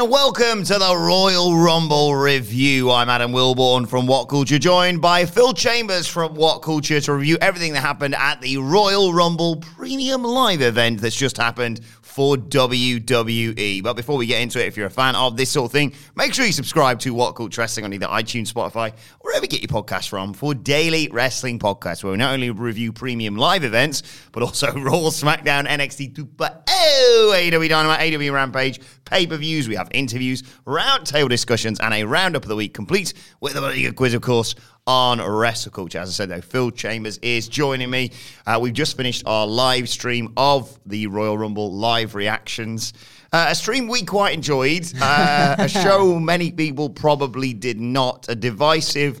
and welcome to the Royal Rumble review. I'm Adam Wilborn from What Culture, joined by Phil Chambers from What Culture to review everything that happened at the Royal Rumble Premium Live event that's just happened for WWE. But before we get into it, if you're a fan of this sort of thing, make sure you subscribe to What Culture Wrestling on either iTunes, Spotify, or wherever you get your podcasts from for daily wrestling podcasts where we not only review premium live events, but also Raw, SmackDown, NXT 2.0, AEW Dynamite, AEW Rampage, pay-per-views. We have interviews, roundtable discussions, and a roundup of the week, complete with a quiz, of course, on Wrestle Culture. As I said, though, Phil Chambers is joining me. Uh, we've just finished our live stream of the Royal Rumble live reactions. Uh, a stream we quite enjoyed, uh, a show many people probably did not, a divisive,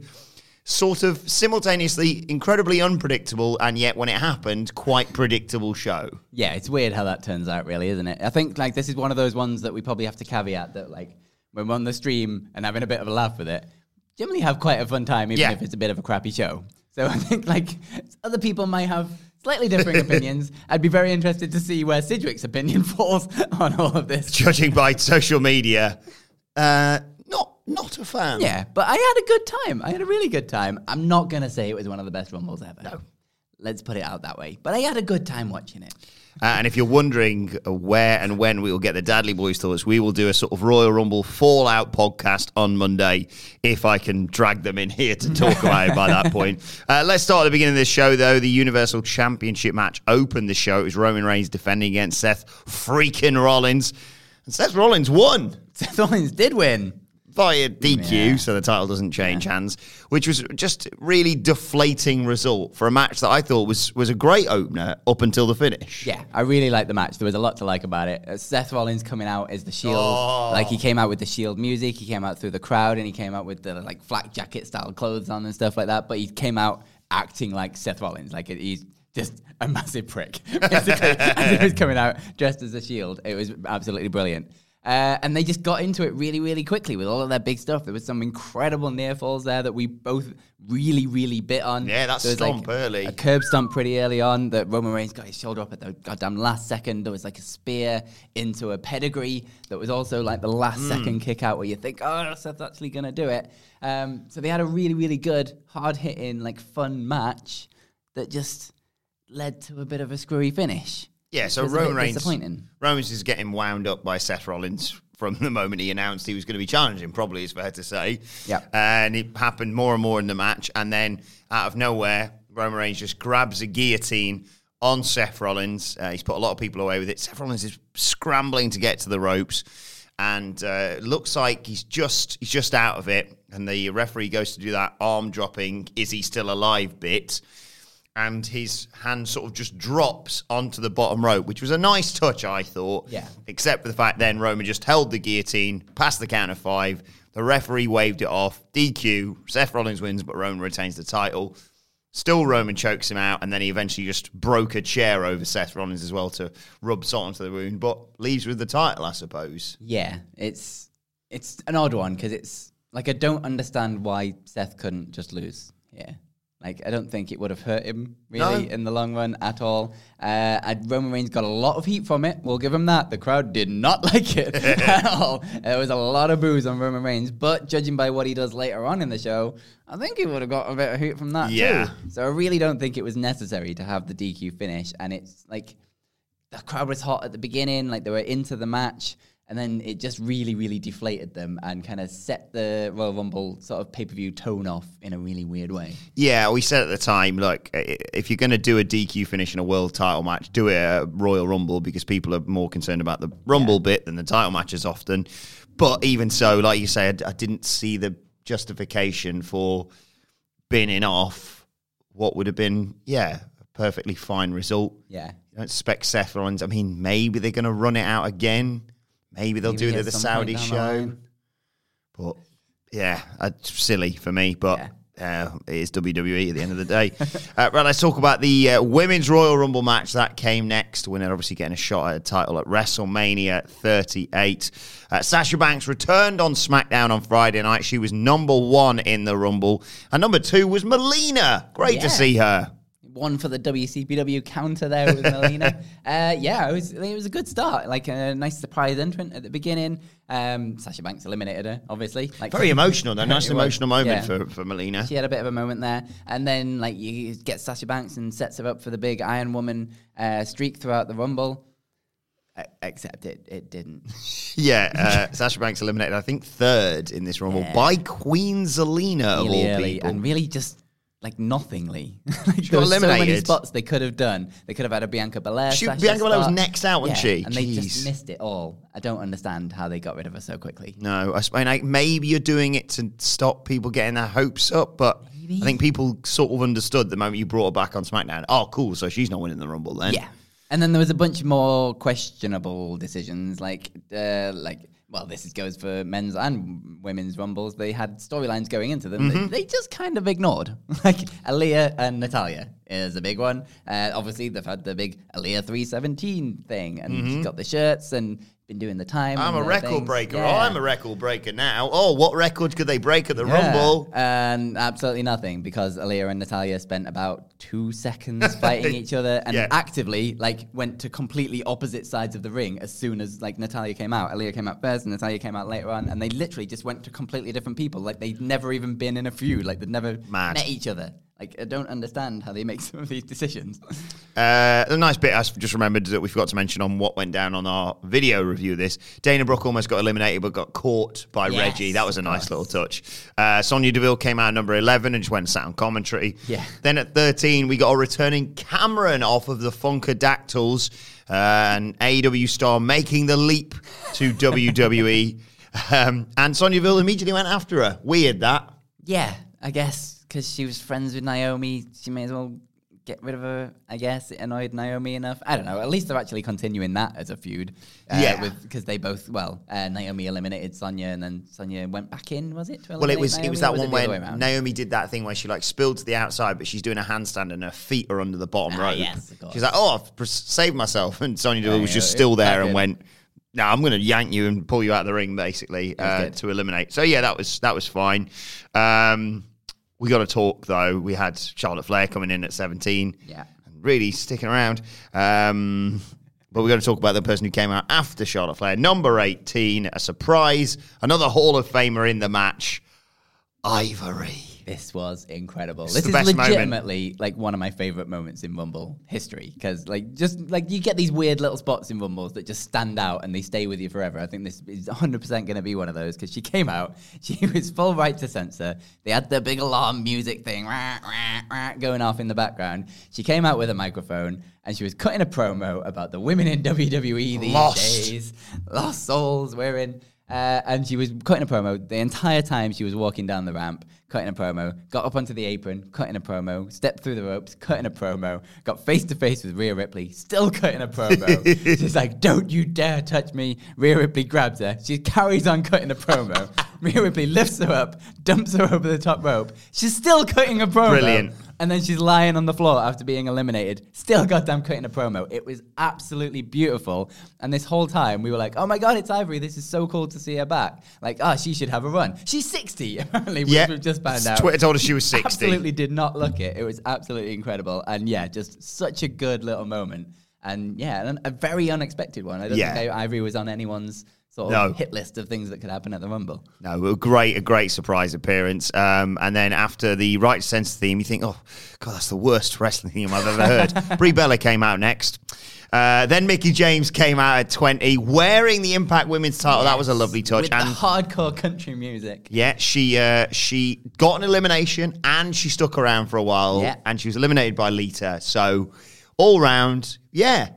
sort of simultaneously incredibly unpredictable, and yet when it happened, quite predictable show. Yeah, it's weird how that turns out, really, isn't it? I think like this is one of those ones that we probably have to caveat that like when we're on the stream and having a bit of a laugh with it, generally have quite a fun time, even Yeah. if it's a bit of a crappy show. So I think like other people might have slightly differing opinions. I'd be very interested to see where Sidgwick's opinion falls on all of this. Judging by social media, uh, not not a fan. Yeah, but I had a good time. I had a really good time. I'm not gonna say it was one of the best rumbles ever. No. Let's put it out that way. But I had a good time watching it. Uh, and if you're wondering uh, where and when we will get the Dadley Boys thoughts, we will do a sort of Royal Rumble Fallout podcast on Monday if I can drag them in here to talk about it by that point. Uh, let's start at the beginning of this show, though. The Universal Championship match opened the show. It was Roman Reigns defending against Seth freaking Rollins. And Seth Rollins won Seth Rollins did win. Via DQ, Yeah. so the title doesn't change hands, which was just really deflating result for a match that I thought was was a great opener up until the finish. Yeah, I really liked the match. There was a lot to like about it. Uh, Seth Rollins coming out as the Shield, Oh. like he came out with the Shield music. He came out through the crowd, and he came out with the like flak jacket style clothes on and stuff like that. But he came out acting like Seth Rollins, like he's just a massive prick. Basically, as he was coming out dressed as a Shield, it was absolutely brilliant. Uh, and they just got into it really, really quickly with all of their big stuff. There was some incredible near falls there that we both really, really bit on. Yeah, that's stomp early. a curb stomp pretty early on that Roman Reigns got his shoulder up at the goddamn last second. There was like a spear into a pedigree that was also like the last Hmm. second kick out where you think, oh, Seth's actually going to do it. Um, so they had a really, really good, hard hitting, like fun match that just led to a bit of a screwy finish. Yeah, so Roman Reigns. Roman's is getting wound up by Seth Rollins from the moment he announced he was going to be challenging. Probably is fair to say. Yeah. and it happened more and more in the match, and then out of nowhere, Roman Reigns just grabs a guillotine on Seth Rollins. Uh, he's put a lot of people away with it. Seth Rollins is scrambling to get to the ropes. And uh, looks like he's just he's just out of it, and the referee goes to do that arm dropping. Is he still alive? Bit, and his hand sort of just drops onto the bottom rope, which was a nice touch, I thought. Yeah. Except for the fact then Roman just held the guillotine, past the count of five. The referee waved it off. DQ. Seth Rollins wins, but Roman retains the title. Still, Roman chokes him out, and then he eventually just broke a chair over Seth Rollins as well to rub salt onto the wound, but leaves with the title, I suppose. Yeah, it's it's an odd one because it's like I don't understand why Seth couldn't just lose. Yeah, Like, I don't think it would have hurt him really No. in the long run at all. Uh, and Roman Reigns got a lot of heat from it. We'll give him that. The crowd did not like it at all. There was a lot of boos on Roman Reigns, but judging by what he does later on in the show, I think he would have got a bit of heat from that Yeah. too. So I really don't think it was necessary to have the DQ finish. And it's like the crowd was hot at the beginning, like they were into the match, and then it just really, really deflated them and kind of set the Royal Rumble sort of pay per view tone off in a really weird way. Yeah, we said at the time, look, if you're going to do a DQ finish in a world title match, do it at Royal Rumble because people are more concerned about the Rumble bit than the title matches often. But even so, like you said, I didn't see the justification for binning off what would have been, yeah, a perfectly fine result. Yeah. You don't expect Seth Rollins. I mean, maybe they're going to run it out again. Maybe they'll Maybe do at the Saudi show. line. But yeah, it's silly for me. But uh, it is WWE at the end of the day. uh, right, let's talk about the uh, women's Royal Rumble match that came next. Winner obviously getting a shot at a title at WrestleMania 38. Uh, Sasha Banks returned on SmackDown on Friday night. She was number one in the Rumble, and number two was Melina. Great to see her. One for the WCPW counter there with Melina. uh, yeah, it was it was a good start. Like a nice surprise entrant at the beginning. Um, Sasha Banks eliminated her, obviously. Like Very emotional, though. Nice It was, emotional moment yeah. for, for Melina. She had a bit of a moment there, and then like you get Sasha Banks and sets her up for the big Iron Woman uh, streak throughout the Rumble. Except it, it didn't. Yeah, uh, Sasha Banks eliminated, I think, third in this Rumble Yeah. by Queen Zelina of all people. and really just like nothingly. like, there were so many eliminated. spots they could have done. They could have had a Bianca Belair. She- Sasha Bianca Belair was next out, wasn't she? And they Jeez. just missed it all. I don't understand how they got rid of her so quickly. No, I, mean, maybe you're doing it to stop people getting their hopes up, but I think people sort of understood the moment you brought her back on SmackDown. Oh, cool, so she's not winning the Rumble then. Yeah. And then there was a bunch more questionable decisions, like uh, like well, this goes for men's and women's rumbles. They had storylines going into them. Mm-hmm. that They, just kind of ignored, like Aliyah and Natalya is a big one. Uh, obviously, they've had the big Aliyah three seventeen thing, and she's got the shirts and been doing the time. I'm a record things. breaker. Yeah. Oh, I'm a record breaker now. Oh, what record could they break at the Yeah. Rumble? And absolutely nothing because Aliyah and Natalya spent about two seconds fighting each other and Yeah. actively like went to completely opposite sides of the ring as soon as like Natalya came out. Aliyah came out first and Natalia came out later on and they literally just went to completely different people. Like they'd never even been in a feud. Like they'd never Mad. met each other. Like I don't understand how they make some of these decisions. Uh, the nice bit I just remembered that we forgot to mention on what went down on our video review of this. Dana Brooke almost got eliminated but got caught by Yes, Reggie. That was a nice little touch. Uh, Sonya Deville came out at number 11 and just went and sat on commentary. Yeah. Then at 13, we got a returning Cameron off of the Funkadactyls, uh, an AEW star making the leap to WWE. Um, and Sonya Deville immediately went after her. Weird that. Yeah, I guess because she was friends with Naomi, she may as well get rid of her. I guess it annoyed Naomi enough. I don't know. At least they're actually continuing that as a feud. Uh, Yeah. because they both well, uh, Naomi eliminated Sonya, and then Sonya went back in. Was it? To Well, it was it was that one the other way when around? Naomi did that thing where she like spilled to the outside, but she's doing a handstand and her feet are under the bottom Ah, rope. yes, of course. She's like, "Oh, I've saved myself," and Sonya Deville was yeah, just still there and good. went, "No, I'm going to yank you and pull you out of the ring, basically, uh, to eliminate." So yeah, that was that was fine. Um, we got to talk though. We had Charlotte Flair coming in at 17. Yeah. and really sticking around. Um, but we got to talk about the person who came out after Charlotte Flair, number 18, a surprise, another Hall of Famer in the match. Ivory. This was incredible. It's this the is best moment. legitimately like one of my favorite moments in Rumble history because like just like you get these weird little spots in Rumbles that just stand out and they stay with you forever. I think this is 100% going to be one of those because she came out, she was full right to censor. They had the big alarm music thing rah, rah, rah, going off in the background. She came out with a microphone and she was cutting a promo about the women in WWE these Lost. days, lost souls wearing. Uh, and she was cutting a promo the entire time she was walking down the ramp, cutting a promo, got up onto the apron, cutting a promo, stepped through the ropes, cutting a promo, got face to face with Rhea Ripley, still cutting a promo. She's like, Don't you dare touch me. Rhea Ripley grabs her. She carries on cutting a promo. Rhea Ripley lifts her up, dumps her over the top rope. She's still cutting a promo. Brilliant. And then she's lying on the floor after being eliminated, still goddamn cutting a promo. It was absolutely beautiful. And this whole time we were like, oh my God, it's Ivory. This is so cool to see her back. Like, oh, she should have a run. She's 60, apparently, Yeah. we've just found out. Twitter told us she was 60. Absolutely did not look it. It was absolutely incredible. And yeah, just such a good little moment. And yeah, and a very unexpected one. I don't Yeah. think Ivory was on anyone's sort of No. hit list of things that could happen at the Rumble. No, a great, a great surprise appearance. Um, and then after the right sense theme, you think, oh, God, that's the worst wrestling theme I've ever heard. Brie Bella came out next. Uh, then Mickie James came out at 20, wearing the Impact Women's title. That was a lovely touch. With and the hardcore country music. yeah, she uh, she got an elimination and she stuck around for a while. Yeah. And she was eliminated by Lita. So all round, yeah,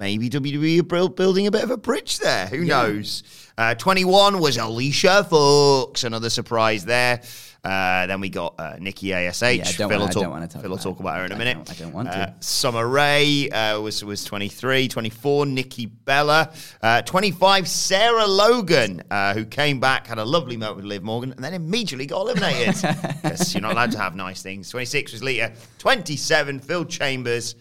maybe WWE are building a bit of a bridge there. Who knows? Uh, 21 was Alicia Fox, another surprise there. Uh, then we got uh, Nikki ASH. Yeah, I don't Phil wanna- will I talk, don't wanna talk Phil will about talk about her in a minute. don't- I don't want Uh, to. Summer Rae uh, was was 23, 24, Nikki Bella, uh, 25, Sarah Logan, uh, who came back, had a lovely moment with Liv Morgan, and then immediately got eliminated. Because you're not allowed to have nice things. 26 was Lita, 27, Phil Chambers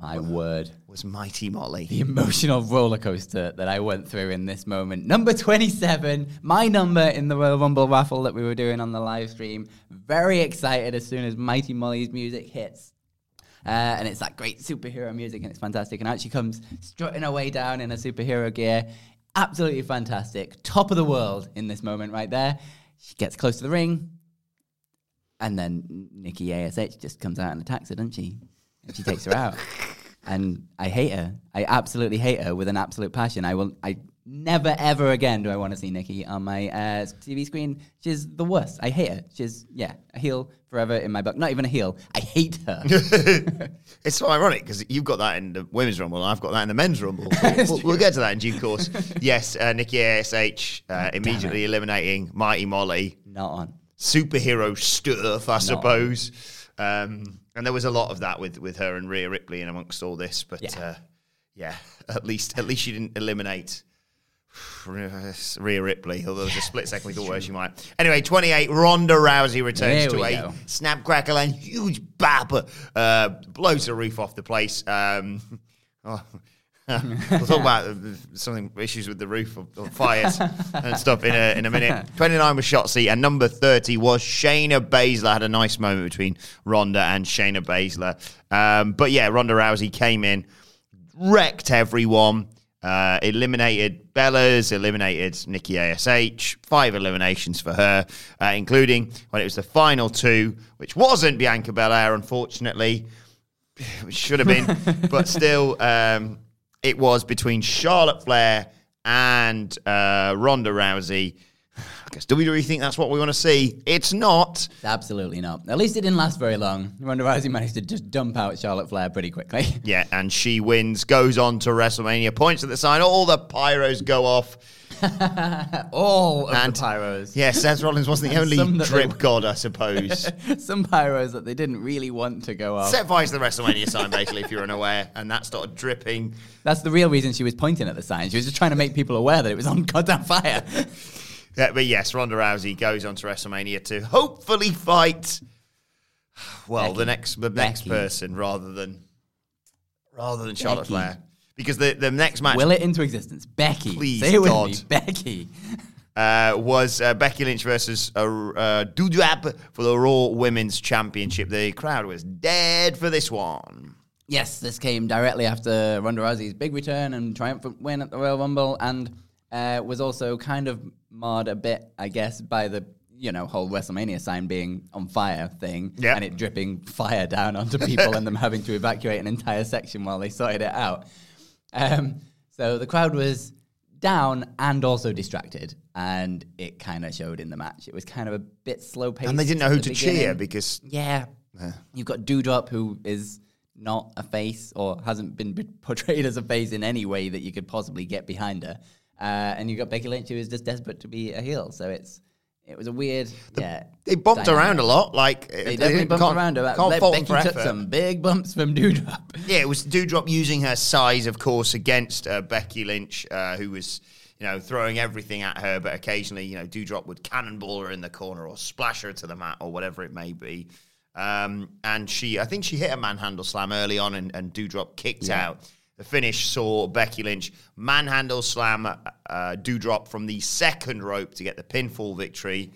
My word. was Mighty Molly. The emotional roller coaster that I went through in this moment. Number 27, my number in the Royal Rumble raffle that we were doing on the live stream. Very excited as soon as Mighty Molly's music hits. Uh, and it's that great superhero music and it's fantastic. And out she comes strutting her way down in a superhero gear. Absolutely fantastic. Top of the world in this moment right there. She gets close to the ring. And then Nikki ASH just comes out and attacks her, doesn't she? And she takes her out. And I hate her. I absolutely hate her with an absolute passion. I will. I never ever again do I want to see Nikki on my uh, TV screen. She's the worst. I hate her. She's yeah, a heel forever in my book. Not even a heel. I hate her. It's so ironic because you've got that in the women's rumble, and I've got that in the men's rumble. We'll, we'll, get to that in due course. yes, uh, Nikki ASH uh, immediately eliminating Mighty Molly. Not on. superhero stuff, I suppose. Um, and there was a lot of that with, with her and Rhea Ripley and amongst all this. But Yeah. uh, yeah, at least at least she didn't eliminate Rhea Ripley, although there's a split second we thought where she might. Anyway, 28, Ronda Rousey returns There to a go. snap, crackle, and huge bap. Uh, blows the roof off the place. Um, oh, we'll talk about something issues with the roof of, of fires and stuff in a, in a minute. 29 was Shotzi, and number 30 was Shayna Baszler. Had a nice moment between Ronda and Shayna Baszler. Um, but yeah, Ronda Rousey came in, wrecked everyone. Uh, eliminated Bellas, eliminated Nikki ASH, five eliminations for her, uh, including when it was the final two, which wasn't Bianca Belair, unfortunately. It should have been, but still, um, it was between Charlotte Flair and uh, Ronda Rousey. I guess WWE think that's what we want to see. It's not. Absolutely not. At least it didn't last very long. Ronda Rousey managed to just dump out Charlotte Flair pretty quickly. Yeah, and she wins, goes on to WrestleMania, points at the sign, all the pyros go off. All of And- the pyros. Yeah, Seth Rollins wasn't the only that they- drip god, I suppose. Some pyros that they didn't really want to go off. Set fires to the WrestleMania sign, basically, if you're unaware, and that started dripping. That's the real reason she was pointing at the sign. She was just trying to make people aware that it was on goddamn fire. Yeah, but yes, Ronda Rousey goes on to WrestleMania to hopefully fight. Well, the next the next Becky. person rather than rather than Charlotte Becky. Flair, because the the next match Will it into existence. Becky. Please, Say it with God. me. Becky. uh, was uh, Becky Lynch versus uh, uh, for the Raw Women's Championship. The crowd was dead for this one. Yes, this came directly after Ronda Rousey's big return and triumphant win at the Royal Rumble, and uh, was also kind of marred a bit, I guess, by the you know whole WrestleMania sign being on fire thing, Yeah. and it dripping fire down onto people and them having to evacuate an entire section while they sorted it out. Um, so the crowd was down and also distracted, and it kind of showed in the match. It was kind of a bit slow paced, And they didn't know who to cheer because Yeah. You've got Doudrop, who is not a face or hasn't been portrayed as a face in any way that you could possibly get behind her. Uh, and you've got Becky Lynch, who is just desperate to be a heel. So it's it was a weird, yeah. they bumped dynamic. around a lot. Like They definitely bumped around her. Can't fault Becky them for took effort. some big bumps from Doudrop. Yeah, it was Doudrop using her size, of course, against uh, Becky Lynch, uh, who was you know, throwing everything at her, but occasionally, you know, Doudrop would cannonball her in the corner or splash her to the mat or whatever it may be. Um, and she, I think she hit a manhandle slam early on, and, and Doudrop kicked Yeah. out. The finish saw Becky Lynch manhandle slam uh, Doudrop from the second rope to get the pinfall victory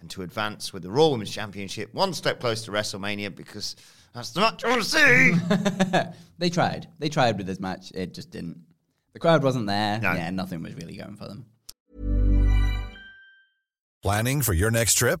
and to advance with the Raw Women's Championship one step closer to WrestleMania because that's the match I want to see. They tried. They tried with this match. It just didn't. The crowd wasn't there. No. Yeah, nothing was really going for them. Planning for your next trip?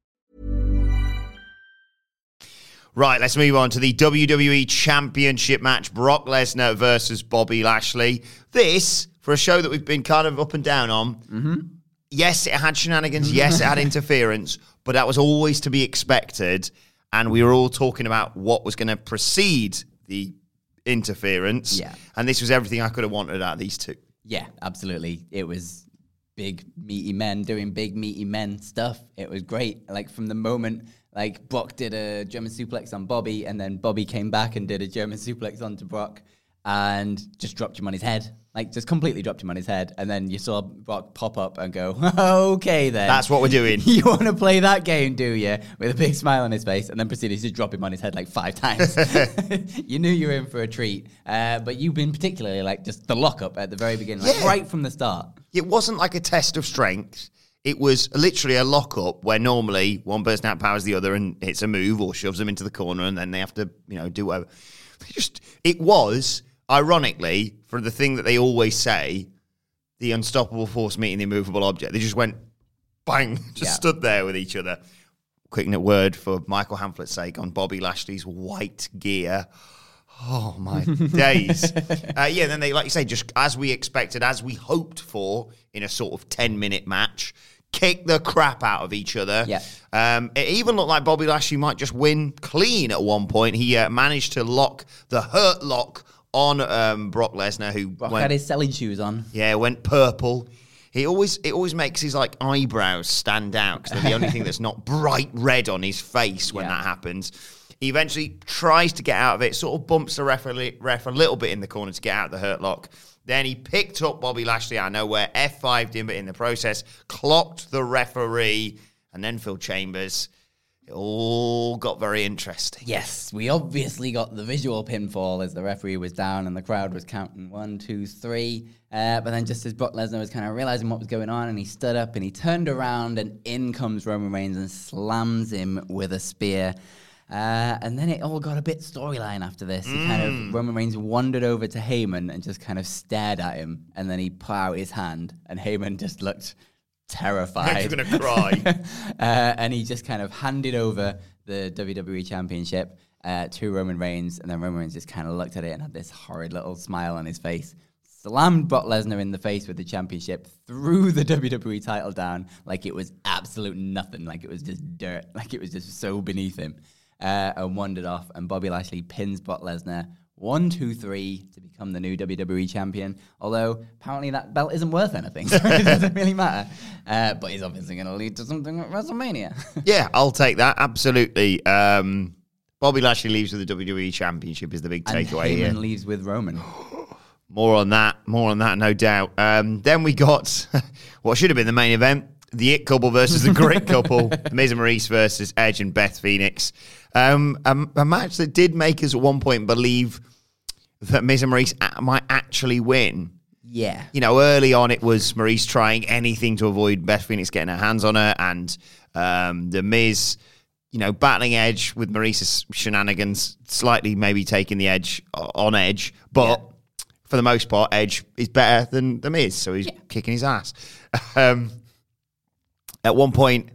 Right, let's move on to the WWE Championship match Brock Lesnar versus Bobby Lashley. This, for a show that we've been kind of up and down on, Mm-hmm. yes, it had shenanigans, yes, it had interference, but that was always to be expected. And we were all talking about what was going to precede the interference. Yeah. And this was everything I could have wanted out of these two. Yeah, absolutely. It was big meaty men doing big meaty men stuff. It was great. Like from the moment like Brock did a German suplex on Bobby and then Bobby came back and did a German suplex onto Brock and just dropped him on his head. Like just completely dropped him on his head and then you saw Brock pop up and go, "Okay then." That's what we're doing. you want to play that game, do you? With a big smile on his face, and then proceeded to drop him on his head like five times. you knew you were in for a treat, uh, but you've been particularly like just the lockup at the very beginning, like Yeah. right from the start. It wasn't like a test of strength. It was literally a lockup where normally one person outpowers the other and hits a move or shoves them into the corner, and then they have to, you know, do whatever. They Just it was ironically for the thing that they always say, the unstoppable force meeting the immovable object. They just went bang, just Yeah. stood there with each other. Quick note word for Michael Hamflett's sake on Bobby Lashley's white gear. Oh my days! Uh, yeah, then they, like you say, just as we expected, as we hoped for in a sort of ten-minute match, kick the crap out of each other. Yeah. Um, it even looked like Bobby Lashley might just win clean at one point. He uh, managed to lock the hurt lock on um, Brock Lesnar, who Brock went, had his selling shoes on. yeah, went purple. He always it always makes his like eyebrows stand out because they're the only thing that's not bright red on his face when Yeah. that happens. He eventually tries to get out of it, sort of bumps the ref a, li- ref a little bit in the corner to get out of the hurt lock. Then he picked up Bobby Lashley out of nowhere, F5'd him, but in the process, clocked the referee, and then Phil Chambers. It all got very interesting. Yes, we obviously got the visual pinfall as the referee was down and the crowd was counting one, two, three. Uh, but then, just as Brock Lesnar was kind of realizing what was going on, and he stood up and he turned around, and in comes Roman Reigns and slams him with a spear. Uh, and then it all got a bit storyline after this. He kind of Roman Reigns wandered over to Heyman and just kind of stared at him, and then he put out his hand, and Heyman just looked terrified. He's gonna cry. uh, and he just kind of handed over the WWE Championship uh, to Roman Reigns, and then Roman Reigns just kind of looked at it and had this horrid little smile on his face. Slammed Brock Lesnar in the face with the championship, threw the WWE title down like it was absolute nothing, like it was just dirt, like it was just so beneath him, uh, and wandered off. And Bobby Lashley pins Brock Lesnar one, two, three to become the new WWE champion. Although apparently that belt isn't worth anything, so it doesn't really matter. Uh, but he's obviously going to lead to something at WrestleMania. Yeah, I'll take that. Absolutely. Um, Bobby Lashley leaves with the WWE Championship is the big takeaway here. leaves with Roman. more on that. More on that, no doubt. Um, then we got what should have been the main event: the It couple versus the Grit couple. Miz and Maryse versus Edge and Beth Phoenix. Um, a, a match that did make us at one point believe that Miz and Maryse a- might actually win. Yeah. You know, early on it was Maryse trying anything to avoid Beth Phoenix getting her hands on her, and um, the Miz, you know, battling Edge with Maryse's shenanigans, slightly maybe taking the edge on Edge, but for the most part, Edge is better than the Miz, so he's kicking his ass. Um, at one point,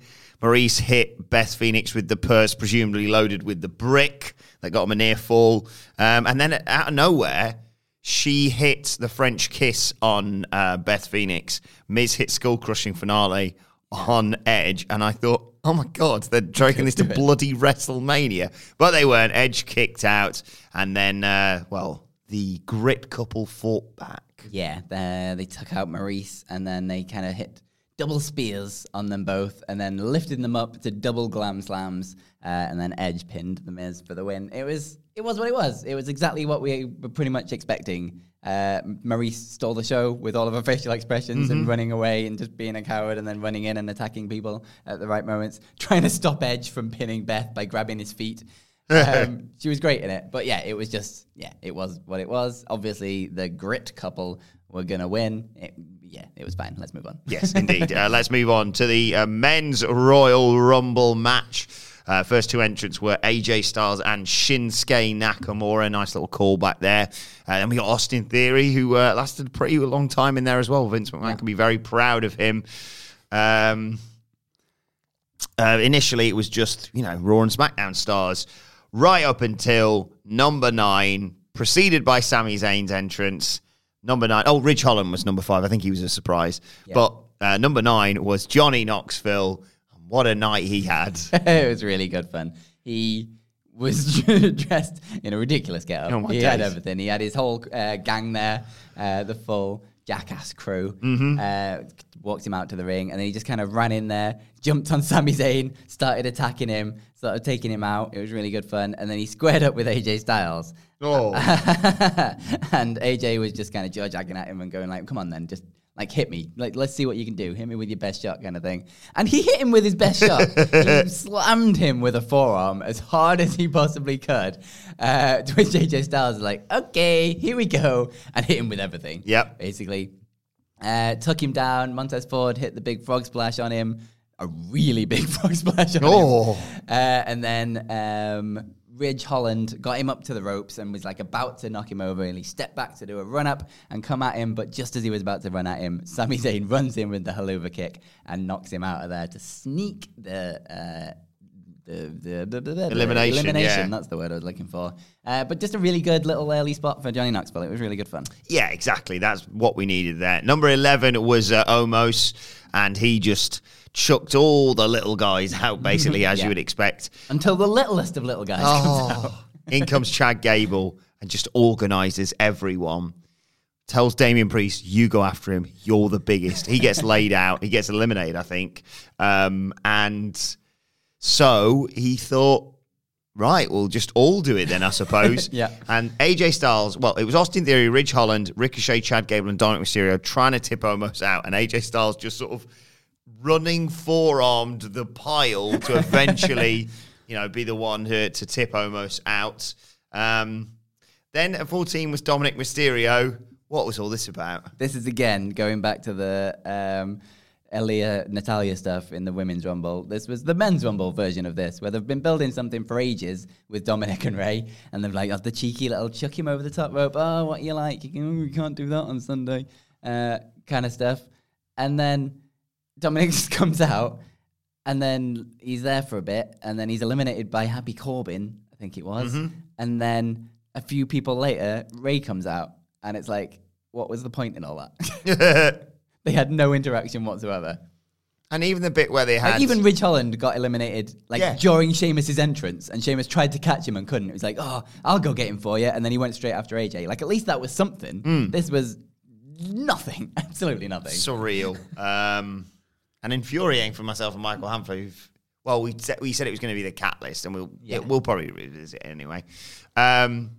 Maryse hit Beth Phoenix with the purse, presumably loaded with the brick that got him a near fall. Um, and then out of nowhere, she hit the French kiss on uh, Beth Phoenix. Miz hit skull crushing finale on Edge. And I thought, oh my God, they're dragging this to bloody WrestleMania. But they weren't. Edge kicked out. And then, uh, well, the grit couple fought back. Yeah, they, they took out Maryse and then they kind of hit double spears on them both and then lifted them up to double glam slams uh, and then Edge pinned the Miz for the win. It was it was what it was. It was exactly what we were pretty much expecting. Uh, Maryse stole the show with all of her facial expressions and running away and just being a coward and then running in and attacking people at the right moments, trying to stop Edge from pinning Beth by grabbing his feet. um, she was great in it, but yeah, it was just yeah, it was what it was. Obviously, the grit couple were gonna win. It, yeah, it was fine. Let's move on. Yes, indeed. uh, let's move on to the uh, men's Royal Rumble match. Uh, first two entrants were AJ Styles and Shinsuke Nakamura. Nice little callback there. Uh, then we got Austin Theory, who uh, lasted a pretty long time in there as well. Vince McMahon can be very proud of him. Um, uh, initially, it was just, you know, Raw and SmackDown stars, right up until number nine, preceded by Sami Zayn's entrance. Number nine, oh, Ridge Holland was number five. I think he was a surprise. But uh, number nine was Johnny Knoxville. What a night he had. it was really good fun. He was dressed in a ridiculous getup. Oh he had everything. He had his whole uh, gang there, uh, the full jackass crew. Mm-hmm. Uh, walked him out to the ring, and then he just kind of ran in there, jumped on Sami Zayn, started attacking him, started taking him out. It was really good fun, and then he squared up with AJ Styles. Oh. and AJ was just kind of judging at him and going like, "Come on, then, just like hit me. Like, let's see what you can do. Hit me with your best shot, kind of thing." And he hit him with his best shot. he slammed him with a forearm as hard as he possibly could. Uh, to which AJ Styles is like, "Okay, here we go," and hit him with everything. Yep. basically. Uh, took him down. Montez Ford hit the big frog splash on him. A really big frog splash on Oh. him. Uh, and then um, Ridge Holland got him up to the ropes and was like about to knock him over. And he stepped back to do a run up and come at him. But just as he was about to run at him, Sami Zayn runs in with the Helluva kick and knocks him out of there to sneak the. Uh, the, the, the, Elimination, elimination. yeah. That's the word I was looking for. Uh, but just a really good little early spot for Johnny Knoxville. It was really good fun. Yeah, exactly. That's what we needed there. Number 11 was uh, Omos, and he just chucked all the little guys out, basically, as Yeah. you would expect. Until the littlest of little guys comes out. Oh, in comes Chad Gable and just organizes everyone. Tells Damien Priest, you go after him. You're the biggest. He gets laid out. He gets eliminated, I think. Um, and so he thought, right, we'll just all do it then, I suppose. Yeah. And AJ Styles, well, it was Austin Theory, Ridge Holland, Ricochet, Chad Gable, and Dominic Mysterio trying to tip Omos out. And AJ Styles just sort of running forearmed the pile to eventually, you know, be the one to, to tip Omos out. Um, then at 14 was Dominic Mysterio. What was all this about? This is again going back to the um, Aliyah Natalya stuff in the women's rumble. This was the men's rumble version of this, where they've been building something for ages with Dominic and Rey, and they've like oh, the cheeky little chuck him over the top rope. Oh, what you like? You, can, oh, you can't do that on Sunday, uh, kind of stuff. And then Dominic just comes out, and then he's there for a bit, and then he's eliminated by Happy Corbin, I think it was. And then a few people later, Rey comes out, and it's like, what was the point in all that? they had no interaction whatsoever. And even the bit where they had. Like even Ridge Holland got eliminated like Yeah. during Sheamus's entrance, and Sheamus tried to catch him and couldn't. It was like, oh, I'll go get him for you, and then he went straight after AJ. Like at least that was something. Hmm. This was nothing, absolutely nothing. surreal um, and infuriating for myself and Michael Hamflett. Well, we said, we said it was going to be the cat list, and we'll Yeah. we'll probably revisit it anyway. Um,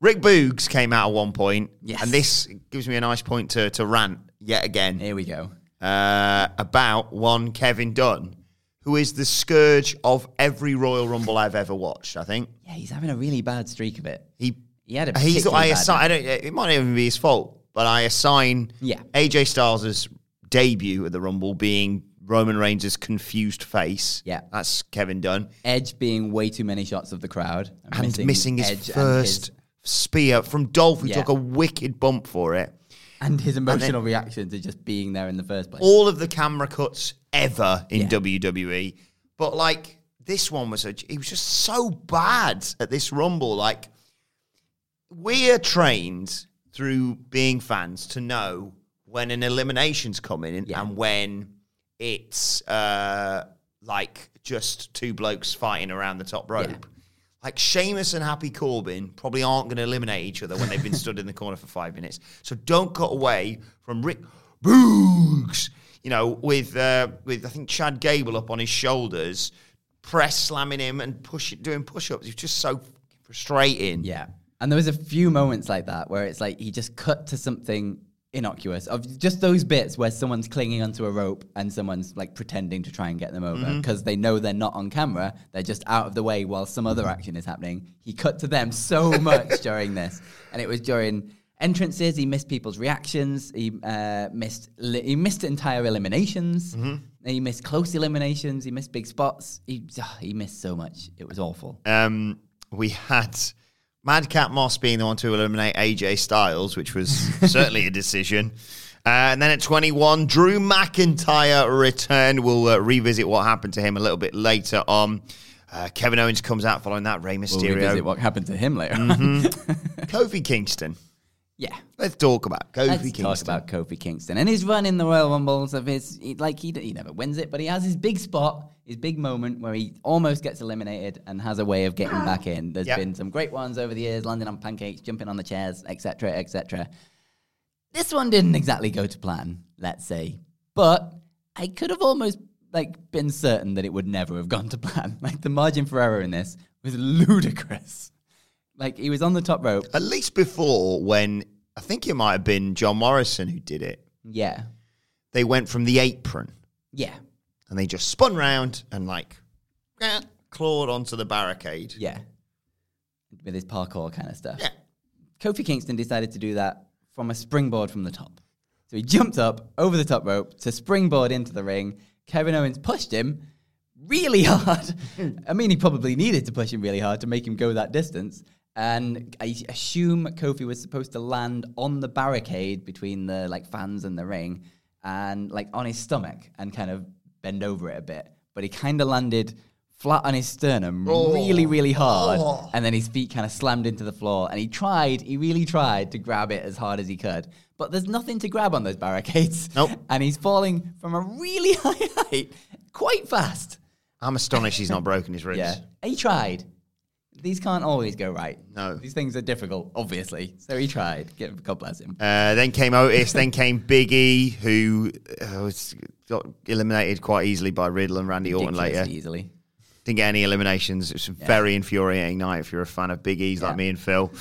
Rick Boogs came out at one point, Yes. and this gives me a nice point to, to rant yet again Here we go. uh, about one Kevin Dunn, who is the scourge of every Royal Rumble I've ever watched. I think Yeah, he's having a really bad streak of it. he He had a he's I assign. I don't. It might not even be his fault, but I assign Yeah. AJ Styles' debut at the Rumble being Roman Reigns' confused face. Yeah. that's Kevin Dunn. Edge being way too many shots of the crowd and missing, his Edge and first spear from Dolph, who Yeah. took a wicked bump for it. and his emotional reaction to just being there in the first place. All of the camera cuts ever in Yeah. WWE, but like this one was a, he was just so bad at this Rumble. Like we're trained through being fans to know when an elimination's coming Yeah. and when it's uh, like just two blokes fighting around the top rope. Yeah. Like Sheamus and Happy Corbin probably aren't going to eliminate each other when they've been stood in the corner for five minutes. So don't cut away from Rick Boogs, you know, with uh, with I think Chad Gable up on his shoulders, press slamming him and push doing push ups. It's just so frustrating. Yeah. And there was a few moments like that where it's like he just cut to something innocuous of just those bits where someone's clinging onto a rope and someone's like pretending to try and get them over because they know they're not on camera. They're just out of the way while some other action is happening. He cut to them so much during this. And it was during entrances. He missed people's reactions. He uh, missed li- he missed entire eliminations. He missed close eliminations. He missed big spots. He, he missed so much. It was awful. um, we had Madcap Moss being the one to eliminate AJ Styles, which was certainly a decision. Uh, and then at 21, Drew McIntyre returned. We'll uh, revisit what happened to him a little bit later on. Uh, Kevin Owens comes out following that. Rey We'll Mysterio. revisit what happened to him later. Kofi Kingston. yeah. Let's talk about Kofi Kingston. Let's Kingston. talk about Kofi Kingston and his run in the Royal Rumbles of his like he, he never wins it, but he has his big spot, his big moment where he almost gets eliminated and has a way of getting ah. back in. There's Yep. been some great ones over the years, landing on pancakes, jumping on the chairs, etc., etc. This one didn't exactly go to plan, let's say, but I could have almost like been certain that it would never have gone to plan. Like the margin for error in this was ludicrous. Like he was on the top rope, At least before, when I think it might have been John Morrison who did it, yeah, they went from the apron yeah, and they just spun round and like eh, clawed onto the barricade. Yeah. With his parkour kind of stuff. Yeah. Kofi Kingston decided to do that from a springboard from the top. So he jumped up over the top rope to springboard into the ring. Kevin Owens pushed him really hard. I mean, he probably needed to push him really hard to make him go that distance. And I assume Kofi was supposed to land on the barricade between the like fans and the ring and like on his stomach and kind of bend over it a bit. But he kind of landed flat on his sternum oh. really, really hard. Oh. And then his feet kind of slammed into the floor. And he tried, he really tried to grab it as hard as he could. But there's nothing to grab on those barricades. Nope. And he's falling from a really high height quite fast. I'm astonished he's not broken his ribs. Yeah. He tried. These can't always go right. No. These things are difficult, obviously. So he tried. God bless him. Uh, then came Otis, then came Big E, who uh, was got eliminated quite easily by Riddle and Randy Orton later. Easily. Didn't get any eliminations. It was a very infuriating night if you're a fan of Big E's like me and Phil.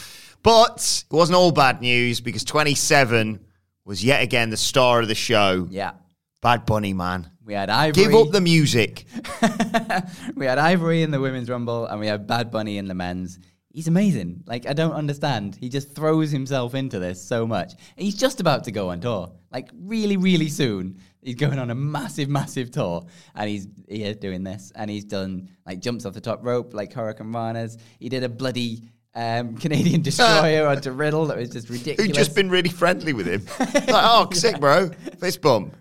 But it wasn't all bad news because 27 was yet again the star of the show. Yeah. Bad Bunny, man. We had Ivory. Give up the music. we had Ivory in the women's rumble, and we had Bad Bunny in the men's. He's amazing. Like I don't understand. He just throws himself into this so much. He's just about to go on tour. Like really, really soon. He's going on a massive, massive tour, and he's here doing this. And he's done like jumps off the top rope, like Hurricanranas. He did a bloody um, Canadian destroyer onto Riddle that was just ridiculous. Who'd just been really friendly with him. like, oh, sick, bro. Fist bump.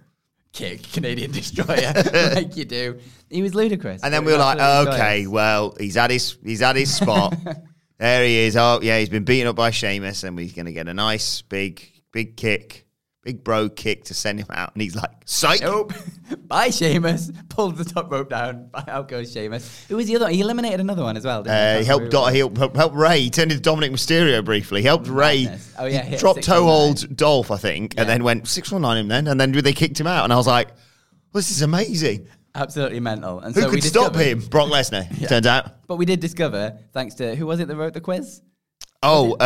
Kick Canadian destroyer like you do. He was ludicrous. And then we were like, okay, well, he's at his he's at his spot. there he is. Oh, yeah, he's been beaten up by Sheamus, and we're going to get a nice big big kick, big bro kick to send him out. And he's like, psych. Nope. Bye, Sheamus. Pulled the top rope down. Bye, out goes Sheamus. Who was the other? He eliminated another one as well. Didn't Uh, he? he helped, Dot, he helped, helped, Rey. He turned into Dominic Mysterio briefly. He helped Rey. Madness. Oh, yeah, hit drop toe 619. hold Dolph, I think, and then went six one nine him. Then and then they kicked him out, and I was like, well, "This is amazing. Absolutely mental. And Who so we could stop him? Brock Lesnar. Turns out. But we did discover, thanks to who was it that wrote the quiz? Oh, uh,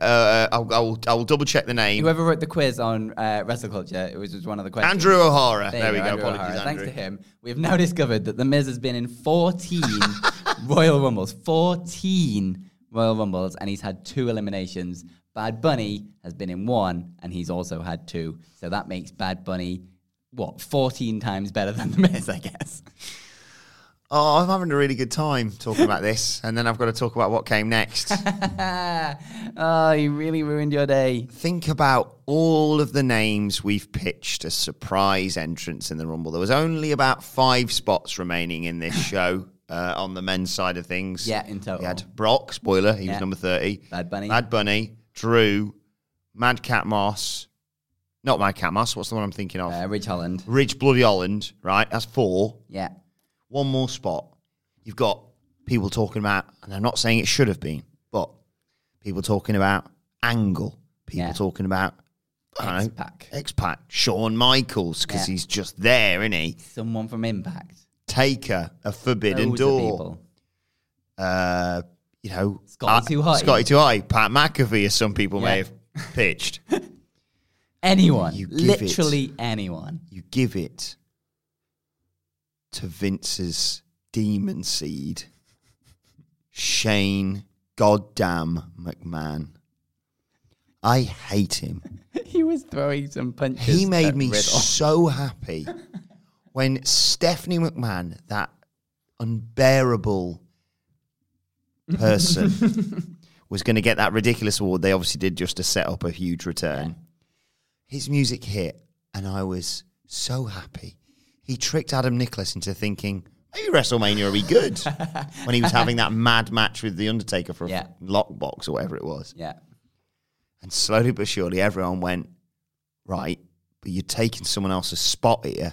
uh, I'll, I'll, I'll double check the name. Whoever wrote the quiz on uh, wrestle culture, it was just one of the questions. Andrew O'Hara. There, you we go. Andrew Apologies, O'Hara. Andrew. Thanks to him, we have now discovered that The Miz has been in 14 Royal Rumbles. 14 Royal Rumbles, and he's had two eliminations. Bad Bunny has been in one, and he's also had two. So that makes Bad Bunny, what, 14 times better than The Miz, I guess. Oh, I'm having a really good time talking about this, and then I've got to talk about what came next. oh, you really ruined your day. Think about all of the names we've pitched as surprise entrants in the Rumble. There was only about five spots remaining in this show uh, on the men's side of things. Yeah, in total. We had Brock, spoiler, he Yeah. was number 30. Bad Bunny. Bad Bunny, Drew, Madcap Moss. Not Madcap Moss, what's the one I'm thinking of? Uh, Ridge Holland. Ridge Bloody Holland, right? That's four. Yeah. One more spot. You've got people talking about, and I'm not saying it should have been, but people talking about Angle, people Yeah. talking about I don't know, X-Pac. X-Pac, Shawn Michaels, because Yeah. he's just there, isn't he? Someone from Impact. Taker, a Forbidden Loads Door. Uh, you know, Scotty Too Hotty. Scotty Too Hotty, Pat McAfee, as some people may have pitched. Anyone. You give it- Literally anyone. you give it to Vince's demon seed, Shane Goddamn McMahon. I hate him. he was throwing some punches. He made me Riddle. so happy when Stephanie McMahon, that unbearable person, was going to get that ridiculous award. They obviously did just to set up a huge return. His music hit, and I was so happy. He tricked Adam Nicholas into thinking maybe WrestleMania will be good when he was having that mad match with The Undertaker for a Yeah. lockbox or whatever it was. Yeah. And slowly but surely, everyone went, right, but you're taking someone else's spot here.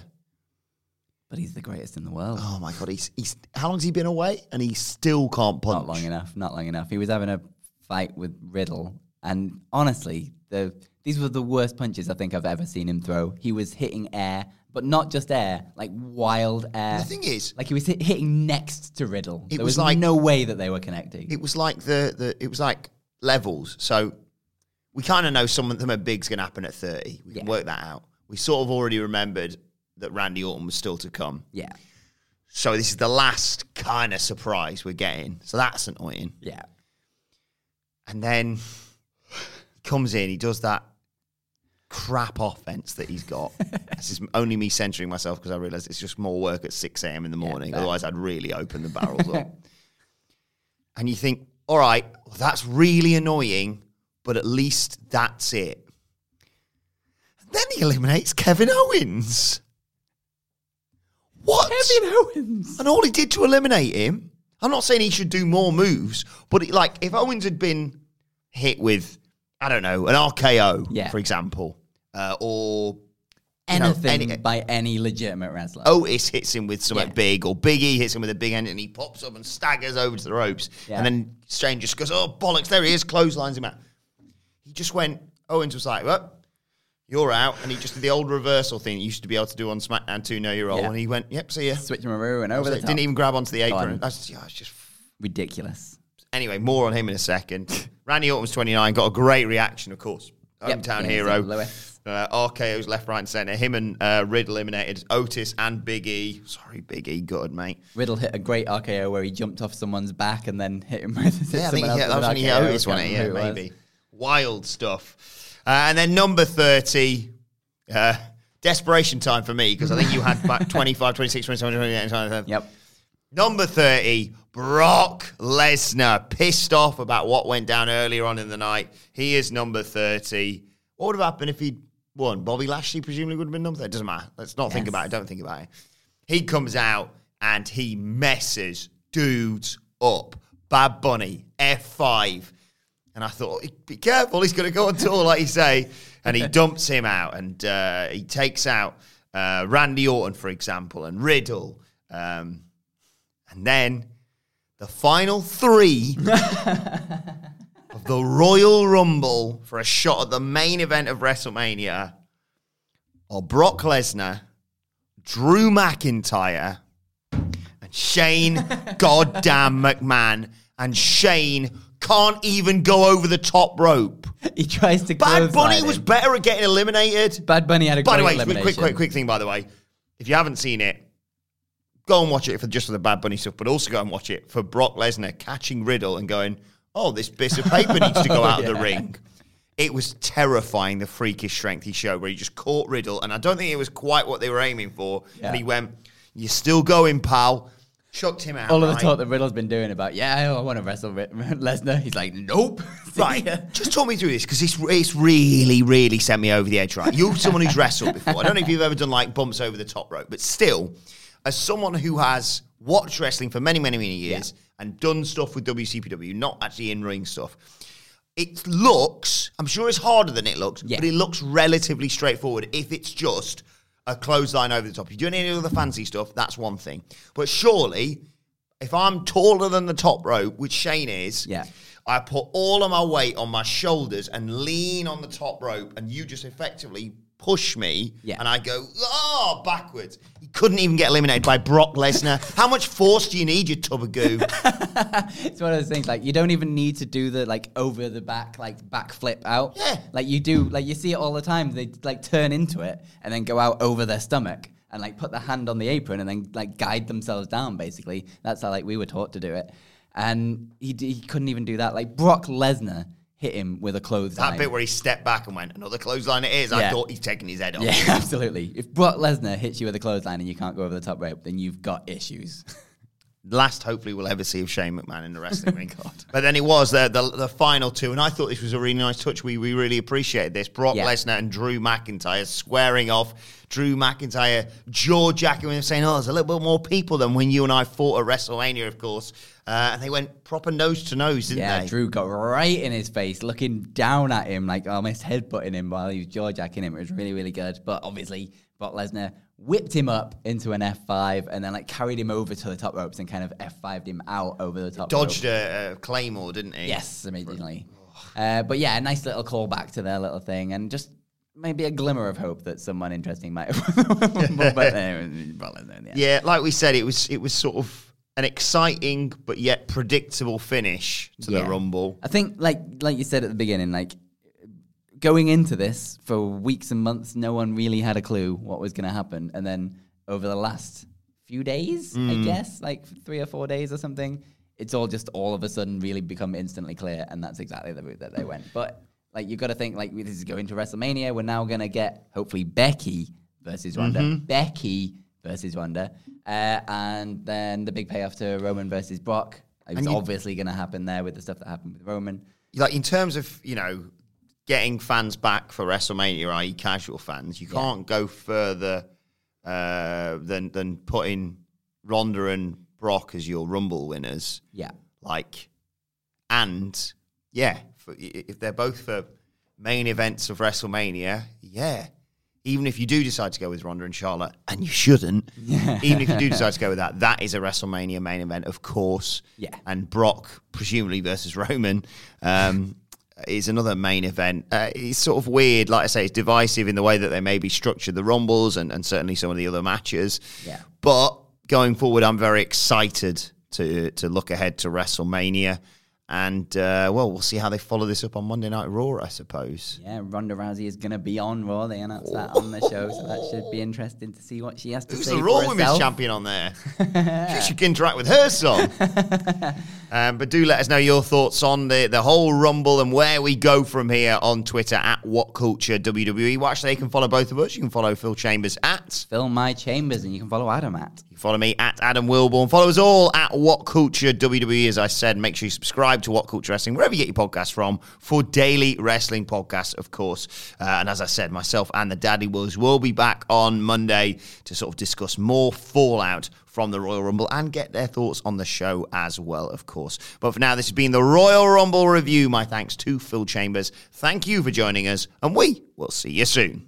But he's the greatest in the world. Oh my God, he's, he's how long's he been away? And he still can't punch. Not long enough. Not long enough. He was having a fight with Riddle, and honestly, the these were the worst punches I think I've ever seen him throw. He was hitting air, but not just air, like wild air. The thing is- like he was hit, hitting next to Riddle. It there was was, like- no way that they were connecting. It was like the, the it was like levels. So we kind of know some of them are big's going to happen at 30. We can work that out. We sort of already remembered that Randy Orton was still to come. yeah, So this is the last kind of surprise we're getting. So that's annoying. yeah. And then he comes in, he does that crap offense that he's got. this is only me censoring myself because I realise it's just more work at 6 a.m. in the morning. fair. Otherwise, I'd really open the barrels up. And you think, all right, well, that's really annoying, but at least that's it. And then he eliminates Kevin Owens. What? Kevin Owens. And all he did to eliminate him, I'm not saying he should do more moves, but it, like if Owens had been hit with, I don't know, an RKO, Yeah. for example, uh, or you know, Anything any- by any legitimate wrestler. Otis hits him with something Yeah. big, or Biggie hits him with a big end, and he pops up and staggers over to the ropes, Yeah. and then Strange just goes, "Oh bollocks!" There he is, clotheslines him out. He just went. Owens was like, "Well, you're out," and he just did the old reversal thing you used to be able to do on SmackDown 2 Know Your Role, Yeah. and he went, "Yep, see ya." Switch Maru and over the. Didn't even grab onto the apron. That's yeah, it's just Ridiculous. anyway, more on him in a second. Randy Orton was 29, got a great reaction, of course. Yep, Hometown yeah, hero. Uh, RKO's left, right, and centre. Him and uh, Riddle eliminated Otis and Big E. Sorry, Big E, good, mate. Riddle hit a great RKO where he jumped off someone's back and then hit him with Yeah, I think someone he hit, that was when he hit Otis, wasn't it? Yeah, maybe. Wild stuff. Uh, and then number 30, uh, desperation time for me, because I think you had back 25, 26, 27, 28, 29. Yep. Number 30, Brock Lesnar. Pissed off about what went down earlier on in the night. He is number 30. What would have happened if he'd won? Bobby Lashley presumably would have been number 30. It doesn't matter. Let's not think about it. Don't think about it. He comes out and he messes dudes up. Bad Bunny, F5. And I thought, be careful, he's going to go on tour, like you say. And he dumps him out and uh, he takes out uh, Randy Orton, for example, and Riddle. Um, and then the final three of the Royal Rumble for a shot at the main event of WrestleMania are Brock Lesnar, Drew McIntyre, and Shane Goddamn McMahon. And Shane can't even go over the top rope. He tries to. Bad Bunny was better at getting eliminated. Bad Bunny had a By the way, quick, quick, quick, quick thing. By the way, if you haven't seen it, go and watch it for just for the Bad Bunny stuff, but also go and watch it for Brock Lesnar catching Riddle and going, "Oh, this bit of paper needs to go out of the ring." It was terrifying the freakish strength he showed, where he just caught Riddle, and I don't think it was quite what they were aiming for. Yeah. And he went, "You're still going, pal." Shocked him out. All of the right? talk that Riddle's been doing about, yeah, oh, I want to wrestle Lesnar. He's like, nope. Right, just talk me through this because it's it's really really sent me over the edge. Right, you're someone who's wrestled before. I don't know if you've ever done like bumps over the top rope, but still, as someone who has watched wrestling for many many many years and done stuff with WCPW, not actually in ring stuff, it looks. I'm sure it's harder than it looks, Yeah. but it looks relatively straightforward if it's just a clothesline over the top. If you're doing any other fancy stuff, that's one thing. But surely, if I'm taller than the top rope, which Shane is, Yeah. I put all of my weight on my shoulders and lean on the top rope, and you just effectively push me, Yeah. and I go, oh, backwards. Couldn't even get eliminated by Brock Lesnar. How much force do you need, you tub of goo? it's one of those things like you don't even need to do the like over the back like back flip out. Yeah. Like you do like you see it all the time. They like turn into it and then go out over their stomach and like put the hand on the apron and then like guide themselves down basically. That's how like we were taught to do it. And he, d- he couldn't even do that. Like Brock Lesnar hit him with a clothesline. that bit where he stepped back and went, another clothesline it is. I thought he's taking his head off. Yeah, absolutely. If Brock Lesnar hits you with a clothesline and you can't go over the top rope, then you've got issues. last hopefully we'll ever see of Shane McMahon in the wrestling ring. Card. But then it was the, the the final two, and I thought this was a really nice touch. We we really appreciated this. Brock Yeah. Lesnar and Drew McIntyre squaring off. Drew McIntyre jaw jacking him, saying, "Oh, there's a little bit more people than when you and I fought at WrestleMania, of course." Uh, and they went proper nose to nose, didn't yeah, they? Drew got right in his face, looking down at him, like almost headbutting him while he was jaw jacking him. It was really, really good. But obviously, Brock Lesnar whipped him up into an F5 and then like carried him over to the top ropes and kind of F5'd him out over the top Dodged a, a claymore, didn't he? Yes, amazingly. Uh, but yeah, a nice little callback to their little thing and just maybe a glimmer of hope that someone interesting might have. but, Brock Lesnar in the end. Yeah, like we said, it was it was sort of an exciting but yet predictable finish to the Rumble. I think, like like you said at the beginning, like going into this for weeks and months, no one really had a clue what was going to happen, and then over the last few days, I Mm. guess, like three or four days or something, it's all just all of a sudden really become instantly clear, and that's exactly the route that they went. But like you've got to think, like this is going to WrestleMania, we're now going to get hopefully Becky versus Ronda, Mm-hmm. Becky versus Ronda, uh, and then the big payoff to Roman versus Brock. It's obviously going to happen there with the stuff that happened with Roman. like in terms of you know getting fans back for WrestleMania, i.e., casual fans, you can't go further uh, than than putting Ronda and Brock as your Rumble winners. Yeah. Like, and yeah, for, if they're both for main events of WrestleMania, yeah. Even if you do decide to go with Ronda and Charlotte, and you shouldn't, even if you do decide to go with that, that is a WrestleMania main event, of course. Yeah. And Brock, presumably versus Roman, um, is another main event. Uh, it's sort of weird, like I say, it's divisive in the way that they maybe structured the Rumbles and, and certainly some of the other matches. Yeah. But going forward, I'm very excited to to look ahead to WrestleMania. And uh, well, we'll see how they follow this up on Monday Night Raw, I suppose. Yeah, Ronda Rousey is going to be on Raw. They announced that on the show, so that should be interesting to see what she has to Who's say the for Raw Women's. Champion on there? she should interact with her son. um, but do let us know your thoughts on the, the whole Rumble and where we go from here on Twitter at What Culture WWE. Well, actually, you can follow both of us. You can follow Phil Chambers at Fill my chambers, and you can follow Adam at. You follow me at Adam Wilborn. Follow us all at What Culture WWE. As I said, make sure you subscribe to What Culture Wrestling, wherever you get your podcasts from, for daily wrestling podcasts, of course. Uh, and as I said, myself and the Daddy Wolves will be back on Monday to sort of discuss more fallout from the Royal Rumble and get their thoughts on the show as well, of course. But for now, this has been the Royal Rumble review. My thanks to Phil Chambers. Thank you for joining us, and we will see you soon.